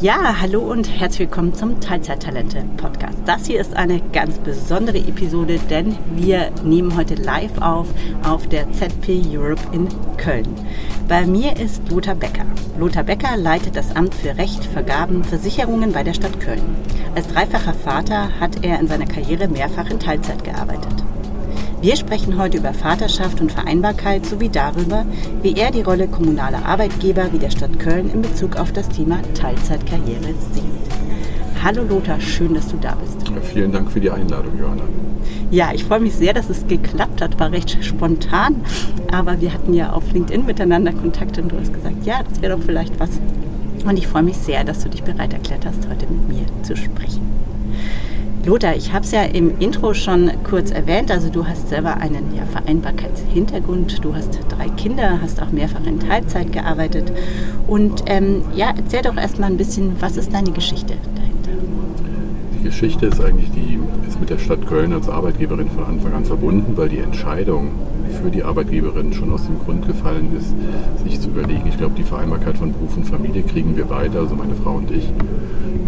Ja, hallo und herzlich willkommen zum Teilzeittalente Podcast. Das hier ist eine ganz besondere Episode, denn wir nehmen heute live auf auf der ZP Europe in Köln. Bei mir ist Lothar Becker. Lothar Becker leitet das Amt für Recht, Vergaben, Versicherungen bei der Stadt Köln. Als dreifacher Vater hat er in seiner Karriere mehrfach in Teilzeit gearbeitet. Wir sprechen heute über Vaterschaft und Vereinbarkeit sowie darüber, wie er die Rolle kommunaler Arbeitgeber wie der Stadt Köln in Bezug auf das Thema Teilzeitkarriere sieht. Hallo Lothar, schön, dass du da bist. Ja, vielen Dank für die Einladung, Johanna. Ja, ich freue mich sehr, dass es geklappt hat. War recht spontan, aber wir hatten ja auf LinkedIn miteinander Kontakt und du hast gesagt, ja, das wäre doch vielleicht was. Und ich freue mich sehr, dass du dich bereit erklärt hast, heute mit mir zu sprechen. Lothar, ich habe es ja im Intro schon kurz erwähnt. Also du hast selber einen ja, Vereinbarkeitshintergrund. Du hast drei Kinder, hast auch mehrfach in Teilzeit gearbeitet. Und ähm, ja, erzähl doch erstmal ein bisschen, was ist deine Geschichte dahinter? Die Geschichte ist eigentlich die, ist mit der Stadt Köln als Arbeitgeberin von Anfang an verbunden, weil die Entscheidung für die Arbeitgeberin schon aus dem Grund gefallen ist, sich zu überlegen. Ich glaube, die Vereinbarkeit von Beruf und Familie kriegen wir beide, also meine Frau und ich,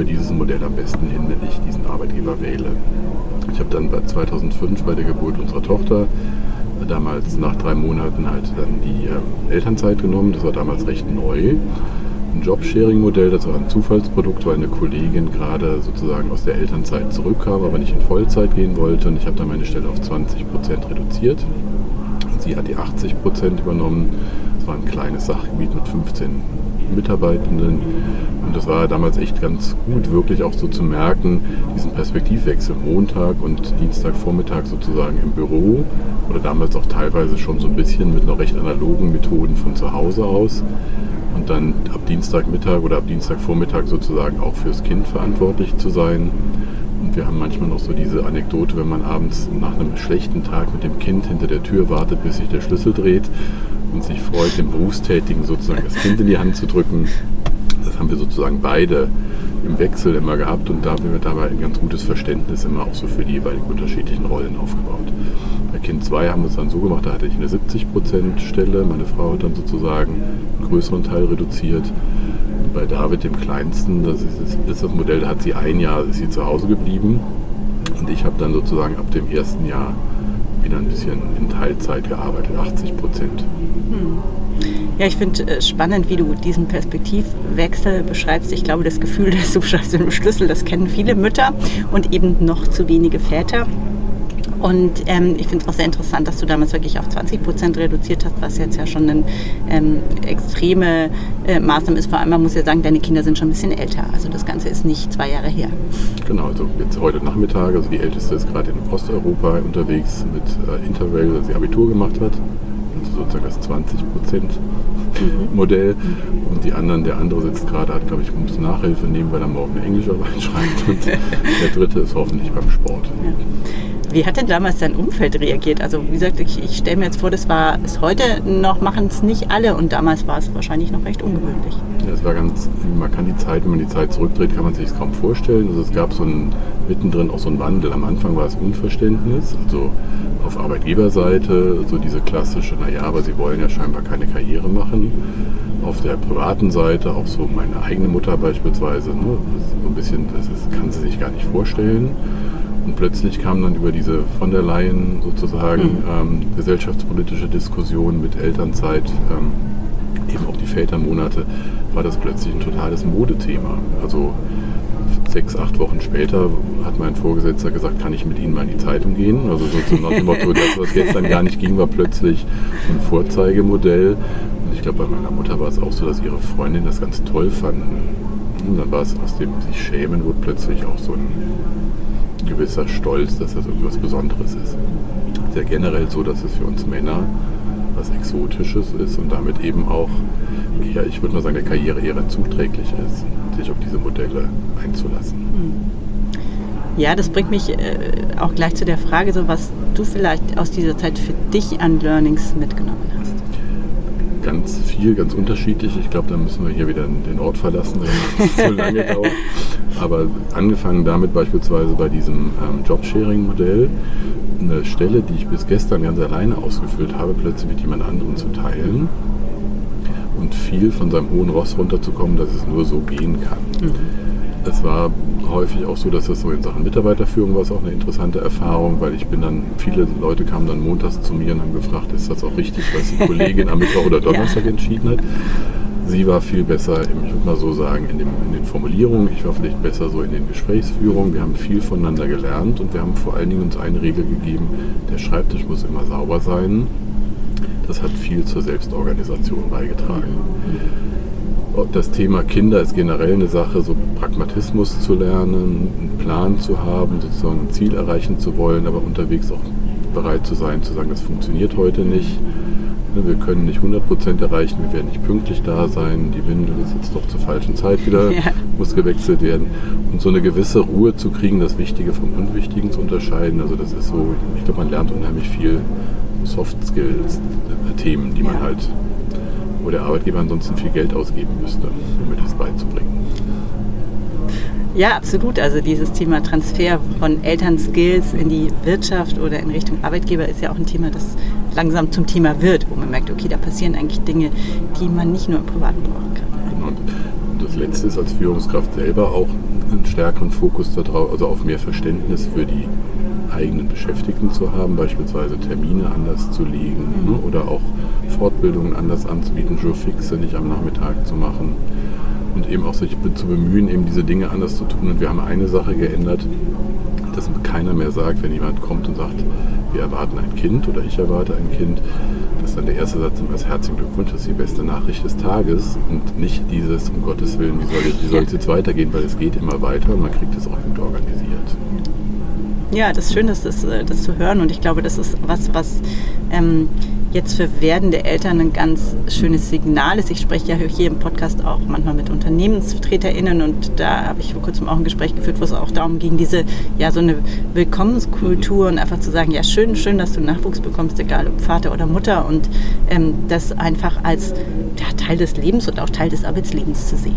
über dieses Modell am besten hin, wenn ich diesen Arbeitgeber wähle. Ich habe dann 2005 bei der Geburt unserer Tochter damals nach drei Monaten halt dann die äh, Elternzeit genommen. Das war damals recht neu. Ein Jobsharing-Modell, das war ein Zufallsprodukt, weil eine Kollegin gerade sozusagen aus der Elternzeit zurückkam, aber nicht in Vollzeit gehen wollte. Und ich habe dann meine Stelle auf 20 Prozent reduziert. Und sie hat die 80 Prozent übernommen. Es war ein kleines Sachgebiet mit 15 Mitarbeitenden. Und das war damals echt ganz gut, wirklich auch so zu merken, diesen Perspektivwechsel Montag und Dienstagvormittag sozusagen im Büro oder damals auch teilweise schon so ein bisschen mit noch recht analogen Methoden von zu Hause aus. Und dann ab Dienstagmittag oder ab Dienstagvormittag sozusagen auch fürs Kind verantwortlich zu sein. Und wir haben manchmal noch so diese Anekdote, wenn man abends nach einem schlechten Tag mit dem Kind hinter der Tür wartet, bis sich der Schlüssel dreht und sich freut, dem Berufstätigen sozusagen das Kind in die Hand zu drücken. Das haben wir sozusagen beide im Wechsel immer gehabt und da haben wir dabei ein ganz gutes Verständnis immer auch so für die jeweiligen unterschiedlichen Rollen aufgebaut. Bei Kind 2 haben wir es dann so gemacht, da hatte ich eine 70% Stelle, meine Frau hat dann sozusagen einen größeren Teil reduziert. Und bei David, dem Kleinsten, das ist, ist das Modell, da hat sie ein Jahr, ist sie zu Hause geblieben und ich habe dann sozusagen ab dem ersten Jahr wieder ein bisschen in Teilzeit gearbeitet, 80 Prozent. Hm. Ja, ich finde es äh, spannend, wie du diesen Perspektivwechsel beschreibst. Ich glaube, das Gefühl, dass du beschreibst im Schlüssel, das kennen viele Mütter und eben noch zu wenige Väter. Und ähm, ich finde es auch sehr interessant, dass du damals wirklich auf 20 Prozent reduziert hast, was jetzt ja schon eine ähm, extreme äh, Maßnahme ist. Vor allem, man muss ja sagen, deine Kinder sind schon ein bisschen älter. Also das Ganze ist nicht zwei Jahre her. Genau, also jetzt heute Nachmittag, also die Älteste ist gerade in Osteuropa unterwegs mit äh, Interrail, dass sie Abitur gemacht hat. Also sozusagen das 20 Prozent mhm. Modell. Und die anderen, der andere sitzt gerade, hat, glaube ich, muss Nachhilfe nehmen, weil er morgen eine Englischarbeit schreibt. Und der dritte ist hoffentlich beim Sport. Ja. Wie hat denn damals dein Umfeld reagiert? Also wie gesagt, ich, ich stelle mir jetzt vor, das war es heute noch, machen es nicht alle und damals war es wahrscheinlich noch recht ungewöhnlich. Ja, es war ganz, man kann die Zeit, wenn man die Zeit zurückdreht, kann man sich es kaum vorstellen. Also es gab so ein, mittendrin auch so einen Wandel. Am Anfang war es Unverständnis, also auf Arbeitgeberseite, so diese klassische, naja, aber sie wollen ja scheinbar keine Karriere machen. Auf der privaten Seite auch so meine eigene Mutter beispielsweise, ne, so ein bisschen, das ist, kann sie sich gar nicht vorstellen. Und plötzlich kam dann über diese von der Leyen sozusagen mhm. ähm, gesellschaftspolitische Diskussion mit Elternzeit, ähm, eben auch die Vätermonate, war das plötzlich ein totales Modethema. Also sechs, acht Wochen später hat mein Vorgesetzter gesagt, kann ich mit Ihnen mal in die Zeitung gehen? Also so nach dem Motto, das, was gestern gar nicht ging, war plötzlich ein Vorzeigemodell. Und ich glaube, bei meiner Mutter war es auch so, dass ihre Freundinnen das ganz toll fanden. Und dann war es aus dem sich schämen, wurde plötzlich auch so ein gewisser Stolz, dass das irgendwas Besonderes ist. Es ist ja generell so, dass es für uns Männer was Exotisches ist und damit eben auch eher, ich würde mal sagen, der Karriere eher zuträglich ist, sich auf diese Modelle einzulassen. Ja, das bringt mich äh, auch gleich zu der Frage, so was du vielleicht aus dieser Zeit für dich an Learnings mitgenommen hast. Ganz viel, ganz unterschiedlich. Ich glaube, da müssen wir hier wieder den Ort verlassen, wenn es zu lange dauert. Aber angefangen damit beispielsweise bei diesem ähm, Jobsharing-Modell, eine Stelle, die ich bis gestern ganz alleine ausgefüllt habe, plötzlich mit jemand anderem zu teilen. Und viel von seinem hohen Ross runterzukommen, dass es nur so gehen kann. Mhm. Es war häufig auch so, dass das so in Sachen Mitarbeiterführung war es auch eine interessante Erfahrung, weil ich bin dann, viele Leute kamen dann montags zu mir und haben gefragt, ist das auch richtig, was die Kollegin am Mittwoch oder Donnerstag ja. entschieden hat. Sie war viel besser, ich würde mal so sagen, in, dem, in, den Formulierungen. Ich war vielleicht besser so in den Gesprächsführungen. Wir haben viel voneinander gelernt und wir haben vor allen Dingen uns eine Regel gegeben, der Schreibtisch muss immer sauber sein. Das hat viel zur Selbstorganisation beigetragen. Das Thema Kinder ist generell eine Sache, so Pragmatismus zu lernen, einen Plan zu haben, sozusagen ein Ziel erreichen zu wollen, aber unterwegs auch bereit zu sein, zu sagen, das funktioniert heute nicht wir können nicht 100% erreichen, wir werden nicht pünktlich da sein, die Windel ist jetzt doch zur falschen Zeit wieder, ja. muss gewechselt werden. Und so eine gewisse Ruhe zu kriegen, das Wichtige vom Unwichtigen zu unterscheiden, also das ist so, ich glaube, man lernt unheimlich viel Soft Skills, äh, Themen, die man ja. halt, wo der Arbeitgeber ansonsten viel Geld ausgeben müsste, um mir das beizubringen. Ja, absolut. Also dieses Thema Transfer von Elternskills in die Wirtschaft oder in Richtung Arbeitgeber ist ja auch ein Thema, das langsam zum Thema wird, wo man merkt, okay, da passieren eigentlich Dinge, die man nicht nur im Privaten brauchen kann. Genau. Und das Letzte ist als Führungskraft selber auch einen stärkeren Fokus darauf, also auf mehr Verständnis für die eigenen Beschäftigten zu haben, beispielsweise Termine anders zu legen mhm. ne, oder auch Fortbildungen anders anzubieten, Jourfixe nicht am Nachmittag zu machen und eben auch sich zu bemühen, eben diese Dinge anders zu tun. Und wir haben eine Sache geändert, dass keiner mehr sagt, wenn jemand kommt und sagt, wir erwarten ein Kind oder ich erwarte ein Kind, dass dann der erste Satz immer ist, herzlichen Glückwunsch, das ist die beste Nachricht des Tages und nicht dieses, um Gottes Willen, wie soll, wie soll es jetzt weitergehen, weil es geht immer weiter und man kriegt es auch gut organisiert. Ja, das ist schön, das, das, äh, das zu hören und ich glaube, das ist was, was ähm, jetzt für werdende Eltern ein ganz schönes Signal ist. Ich spreche ja hier im Podcast auch manchmal mit UnternehmensvertreterInnen und da habe ich vor kurzem auch ein Gespräch geführt, wo es auch darum ging, diese, ja, so eine Willkommenskultur und einfach zu sagen, ja, schön, schön, dass du Nachwuchs bekommst, egal ob Vater oder Mutter und ähm, das einfach als ja, Teil des Lebens und auch Teil des Arbeitslebens zu sehen.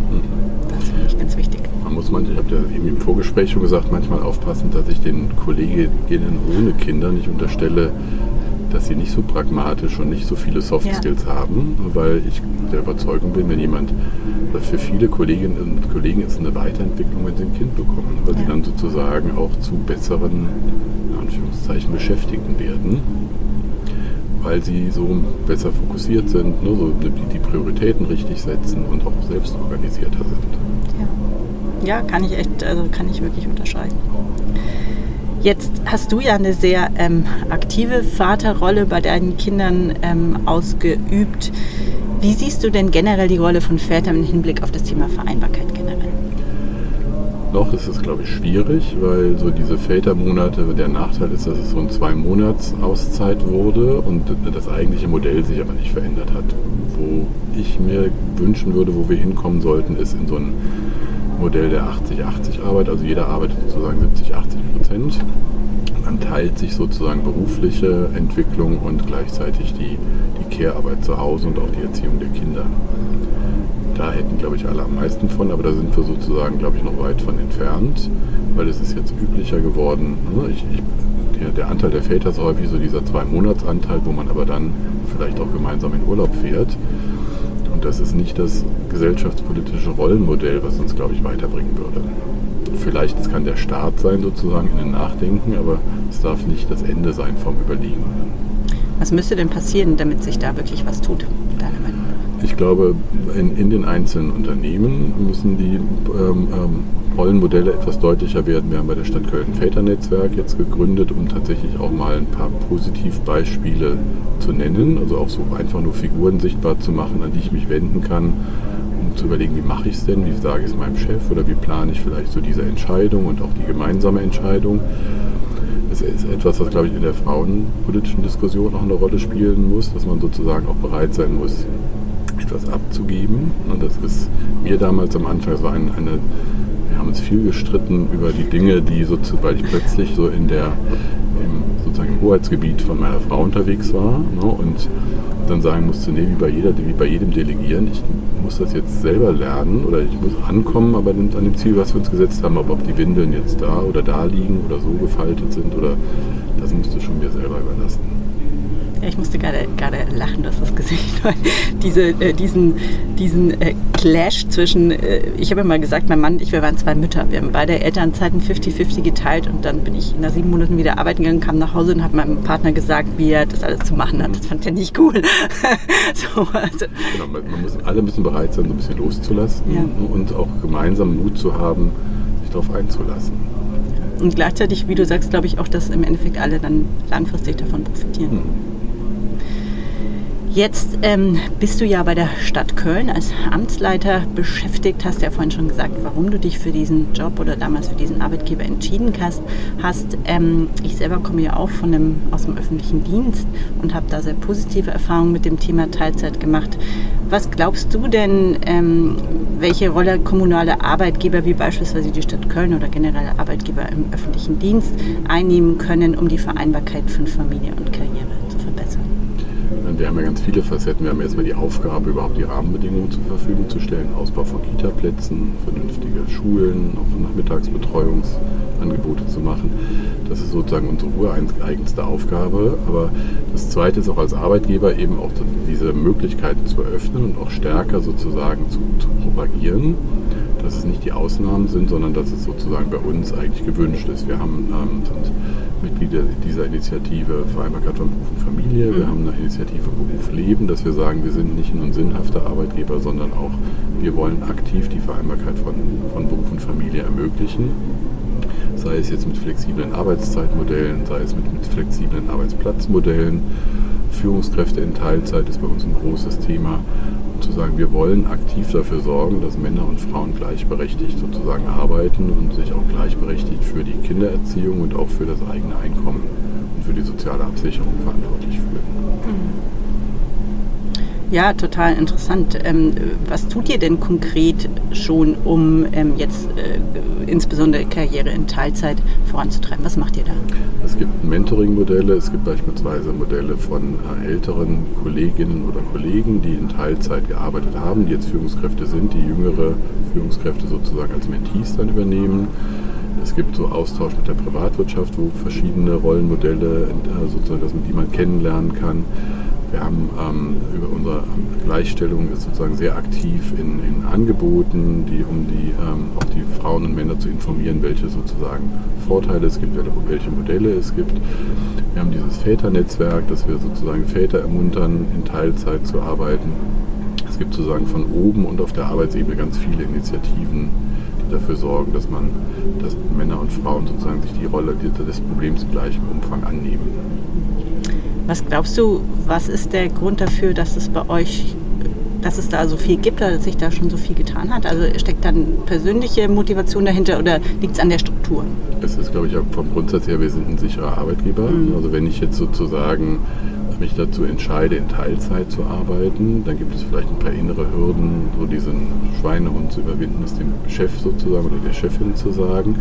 Das finde ich ganz wichtig. Man muss manchmal, ich habe ja eben im Vorgespräch schon gesagt, manchmal aufpassen, dass ich den Kolleginnen ohne Kinder nicht unterstelle, dass sie nicht so pragmatisch und nicht so viele Soft Skills ja. haben, weil ich der Überzeugung bin, wenn jemand, für viele Kolleginnen und Kollegen ist eine Weiterentwicklung, wenn sie ein Kind bekommen, weil ja. sie dann sozusagen auch zu besseren, in Anführungszeichen, Beschäftigten werden, weil sie so besser fokussiert sind, ne, so die, die Prioritäten richtig setzen und auch selbst organisierter sind. Ja. ja, kann ich echt, also kann ich wirklich unterscheiden. Jetzt hast du ja eine sehr ähm, aktive Vaterrolle bei deinen Kindern ähm, ausgeübt. Wie siehst du denn generell die Rolle von Vätern im Hinblick auf das Thema Vereinbarkeit generell? Noch ist es, glaube ich, schwierig, weil so diese Vätermonate, der Nachteil ist, dass es so ein Zwei-Monats-Auszeit wurde und das eigentliche Modell sich aber nicht verändert hat. Wo ich mir wünschen würde, wo wir hinkommen sollten, ist in so ein Modell der 80-80-Arbeit. Also jeder arbeitet sozusagen 70, 80 Prozent. Man teilt sich sozusagen berufliche Entwicklung und gleichzeitig die, die Care-Arbeit zu Hause und auch die Erziehung der Kinder. Da hätten, glaube ich, alle am meisten von, aber da sind wir sozusagen, glaube ich, noch weit von entfernt, weil es ist jetzt üblicher geworden. Ne? Ich, ich, der, der, Anteil der Väter ist häufig so dieser Zwei-Monats-Anteil, wo man aber dann vielleicht auch gemeinsam in Urlaub fährt das ist nicht das gesellschaftspolitische Rollenmodell, was uns, glaube ich, weiterbringen würde. Vielleicht es kann der Start sein, sozusagen in den Nachdenken, aber es darf nicht das Ende sein vom Überlegen. Was müsste denn passieren, damit sich da wirklich was tut, deiner Meinung nach? Ich glaube, in, in den einzelnen Unternehmen müssen die ähm, ähm, Rollenmodelle etwas deutlicher werden. Wir haben bei der Stadt Köln ein Väternetzwerk jetzt gegründet, um tatsächlich auch mal ein paar Positivbeispiele zu nennen, also auch so einfach nur Figuren sichtbar zu machen, an die ich mich wenden kann, um zu überlegen, wie mache ich es denn, wie sage ich es meinem Chef oder wie plane ich vielleicht so diese Entscheidung und auch die gemeinsame Entscheidung. Es ist etwas, was, glaube ich, in der frauenpolitischen Diskussion auch eine Rolle spielen muss, dass man sozusagen auch bereit sein muss, etwas abzugeben. Und das ist mir damals am Anfang, es war eine, uns viel gestritten über die Dinge, die so, weil ich plötzlich so in der, im, sozusagen im Hoheitsgebiet von meiner Frau unterwegs war ne, und dann sagen musste, nee, wie bei, jeder, wie bei jedem Delegieren, ich muss das jetzt selber lernen oder ich muss ankommen, aber an dem Ziel, was wir uns gesetzt haben, aber ob die Windeln jetzt da oder da liegen oder so gefaltet sind oder das musst du schon mir selber überlassen. Ja, ich musste gerade, gerade lachen, dass das Gesicht, diese, äh, diesen, diesen äh, Clash zwischen, äh, ich habe immer gesagt, mein Mann und ich, wir waren zwei Mütter. Wir haben beide Elternzeiten 50-50 geteilt und dann bin ich nach sieben Monaten wieder arbeiten gegangen, kam nach Hause und habe meinem Partner gesagt, wie er das alles zu machen hat. Das fand er nicht cool. so, also. Genau, man, man muss, alle müssen bereit sein, so ein bisschen loszulassen ja. und auch gemeinsam Mut zu haben, sich darauf einzulassen. Und gleichzeitig, wie du sagst, glaube ich auch, dass im Endeffekt alle dann langfristig davon profitieren. Hm. Jetzt ähm, bist du ja bei der Stadt Köln als Amtsleiter beschäftigt, hast ja vorhin schon gesagt, warum du dich für diesen Job oder damals für diesen Arbeitgeber entschieden hast. ähm, ich selber komme ja auch von dem, aus dem öffentlichen Dienst und habe da sehr positive Erfahrungen mit dem Thema Teilzeit gemacht. Was glaubst du denn, ähm, welche Rolle kommunale Arbeitgeber wie beispielsweise die Stadt Köln oder generelle Arbeitgeber im öffentlichen Dienst einnehmen können, um die Vereinbarkeit von Familie und Karriere? Wir haben ja ganz viele Facetten. Wir haben erstmal die Aufgabe, überhaupt die Rahmenbedingungen zur Verfügung zu stellen. Ausbau von Kita-Plätzen, vernünftige Schulen, auch Nachmittagsbetreuungsangebote zu machen. Das ist sozusagen unsere ureigenste Aufgabe. Aber das Zweite ist auch als Arbeitgeber eben auch diese Möglichkeiten zu eröffnen und auch stärker sozusagen zu, zu propagieren dass es nicht die Ausnahmen sind, sondern dass es sozusagen bei uns eigentlich gewünscht ist. Wir haben, ähm, sind Mitglieder dieser Initiative Vereinbarkeit von Beruf und Familie. Wir mhm. haben eine Initiative Beruf Leben, dass wir sagen, wir sind nicht nur ein sinnhafter Arbeitgeber, sondern auch wir wollen aktiv die Vereinbarkeit von, von Beruf und Familie ermöglichen. Sei es jetzt mit flexiblen Arbeitszeitmodellen, sei es mit, mit flexiblen Arbeitsplatzmodellen. Führungskräfte in Teilzeit ist bei uns ein großes Thema zu sagen, wir wollen aktiv dafür sorgen, dass Männer und Frauen gleichberechtigt sozusagen arbeiten und sich auch gleichberechtigt für die Kindererziehung und auch für das eigene Einkommen und für die soziale Absicherung verantwortlich fühlen. Mhm. Ja, total interessant. Ähm, was tut ihr denn konkret schon, um ähm, jetzt äh, insbesondere Karriere in Teilzeit voranzutreiben? Was macht ihr da? Es gibt Mentoring-Modelle, es gibt beispielsweise Modelle von älteren Kolleginnen oder Kollegen, die in Teilzeit gearbeitet haben, die jetzt Führungskräfte sind, die jüngere Führungskräfte sozusagen als Mentees dann übernehmen. Es gibt so Austausch mit der Privatwirtschaft, wo verschiedene Rollenmodelle äh, sozusagen, die man kennenlernen kann. Wir haben ähm, über unsere Gleichstellung ist sozusagen sehr aktiv in, in Angeboten, die, um die, ähm, auch die Frauen und Männer zu informieren, welche sozusagen Vorteile es gibt, welche Modelle es gibt. Wir haben dieses Väternetzwerk, dass wir sozusagen Väter ermuntern, in Teilzeit zu arbeiten. Es gibt sozusagen von oben und auf der Arbeitsebene ganz viele Initiativen, die dafür sorgen, dass man, dass Männer und Frauen sozusagen sich die Rolle des Problems in gleichem Umfang annehmen. Was glaubst du, was ist der Grund dafür, dass es bei euch, dass es da so viel gibt oder dass sich da schon so viel getan hat? Also steckt dann persönliche Motivation dahinter oder liegt es an der Struktur? Es ist, glaube ich, vom Grundsatz her, wir sind ein sicherer Arbeitgeber. Mhm. Also wenn ich jetzt sozusagen mich dazu entscheide, in Teilzeit zu arbeiten, dann gibt es vielleicht ein paar innere Hürden, so diesen Schweinehund zu überwinden, es dem Chef sozusagen oder der Chefin zu sagen.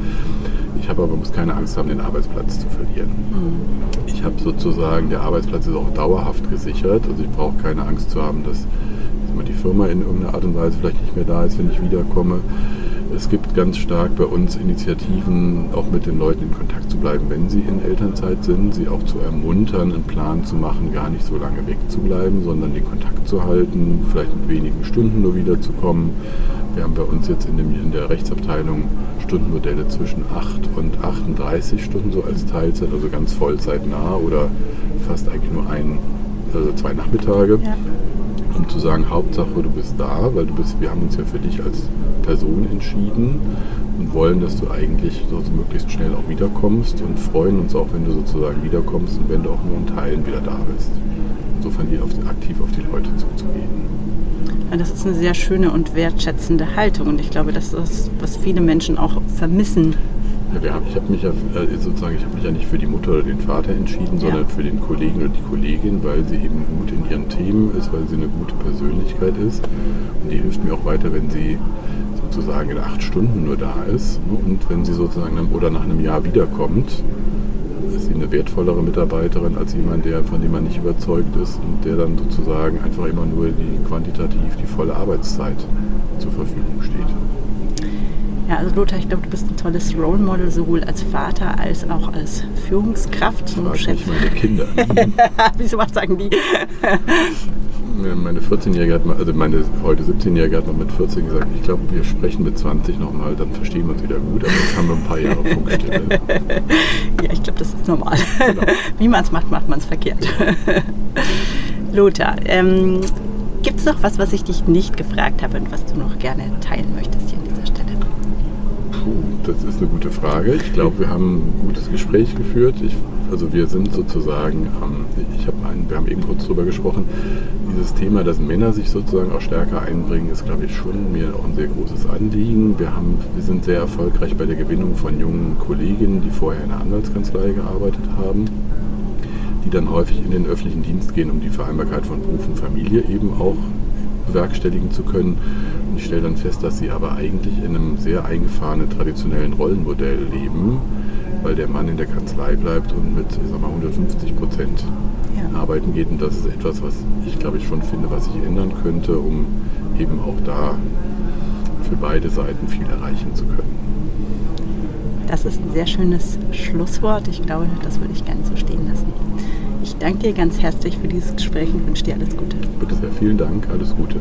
Ich habe aber muss keine Angst haben, den Arbeitsplatz zu verlieren. Mhm. Ich habe sozusagen, der Arbeitsplatz ist auch dauerhaft gesichert. Also ich brauche keine Angst zu haben, dass die Firma in irgendeiner Art und Weise vielleicht nicht mehr da ist, wenn ich wiederkomme. Es gibt ganz stark bei uns Initiativen, auch mit den Leuten in Kontakt zu bleiben, wenn sie in Elternzeit sind, sie auch zu ermuntern, einen Plan zu machen, gar nicht so lange wegzubleiben, sondern den Kontakt zu halten, vielleicht mit wenigen Stunden nur wiederzukommen. Wir haben bei uns jetzt in, dem, in der Rechtsabteilung Stundenmodelle zwischen 8 und 38 Stunden so als Teilzeit, also ganz vollzeitnah oder fast eigentlich nur ein, also zwei Nachmittage. Ja um zu sagen, Hauptsache du bist da, weil du bist, wir haben uns ja für dich als Person entschieden und wollen, dass du eigentlich so möglichst schnell auch wiederkommst und freuen uns auch, wenn du sozusagen wiederkommst und wenn du auch nur in Teilen wieder da bist. Insofern hier auf, aktiv auf die Leute zuzugehen. Das ist eine sehr schöne und wertschätzende Haltung und ich glaube, das ist, was viele Menschen auch vermissen ja, haben, ich habe mich ja äh, sozusagen, ich habe mich ja nicht für die Mutter oder den Vater entschieden, ja. sondern für den Kollegen oder die Kollegin, weil sie eben gut in ihren Themen ist, weil sie eine gute Persönlichkeit ist. Und die hilft mir auch weiter, wenn sie sozusagen in acht Stunden nur da ist. Und wenn sie sozusagen oder nach einem Jahr wiederkommt, ist sie eine wertvollere Mitarbeiterin als jemand, der, von dem man nicht überzeugt ist und der dann sozusagen einfach immer nur die quantitativ die volle Arbeitszeit zur Verfügung steht. Ja, also Lothar, ich glaube, du bist ein tolles Role Model, sowohl als Vater als auch als Führungskraft. Frag mich meine Kinder. Wieso was sagen die? Meine 14-Jährige hat mal, also meine heute 17-Jährige hat mal mit 14 gesagt, ich glaube, wir sprechen mit 20 nochmal, dann verstehen wir uns wieder gut, aber jetzt haben wir ein paar Jahre Funkstille. ja, ich glaube, das ist normal. Genau. Wie man es macht, macht man es verkehrt. Lothar, ähm, gibt es noch was, was ich dich nicht gefragt habe und was du noch gerne teilen möchtest hier an dieser Stelle? Puh, das ist eine gute Frage. Ich glaube, wir haben ein gutes Gespräch geführt. Ich, also wir sind sozusagen, ähm, ich habe einen, wir haben eben kurz darüber gesprochen, dieses Thema, dass Männer sich sozusagen auch stärker einbringen, ist, glaube ich, schon mir auch ein sehr großes Anliegen. Wir, haben, wir sind sehr erfolgreich bei der Gewinnung von jungen Kolleginnen, die vorher in der Anwaltskanzlei gearbeitet haben, die dann häufig in den öffentlichen Dienst gehen, um die Vereinbarkeit von Beruf und Familie eben auch bewerkstelligen zu können. Und ich stelle dann fest, dass sie aber eigentlich in einem sehr eingefahrenen traditionellen Rollenmodell leben, weil der Mann in der Kanzlei bleibt und mit ich sag mal, 150 Prozent ja. arbeiten geht. Und das ist etwas, was ich glaube ich schon finde, was sich ändern könnte, um eben auch da für beide Seiten viel erreichen zu können. Das ist ein sehr schönes Schlusswort. Ich glaube, das würde ich gerne so stehen lassen. Ich danke dir ganz herzlich für dieses Gespräch und wünsche dir alles Gute. Bitte sehr, vielen Dank, alles Gute.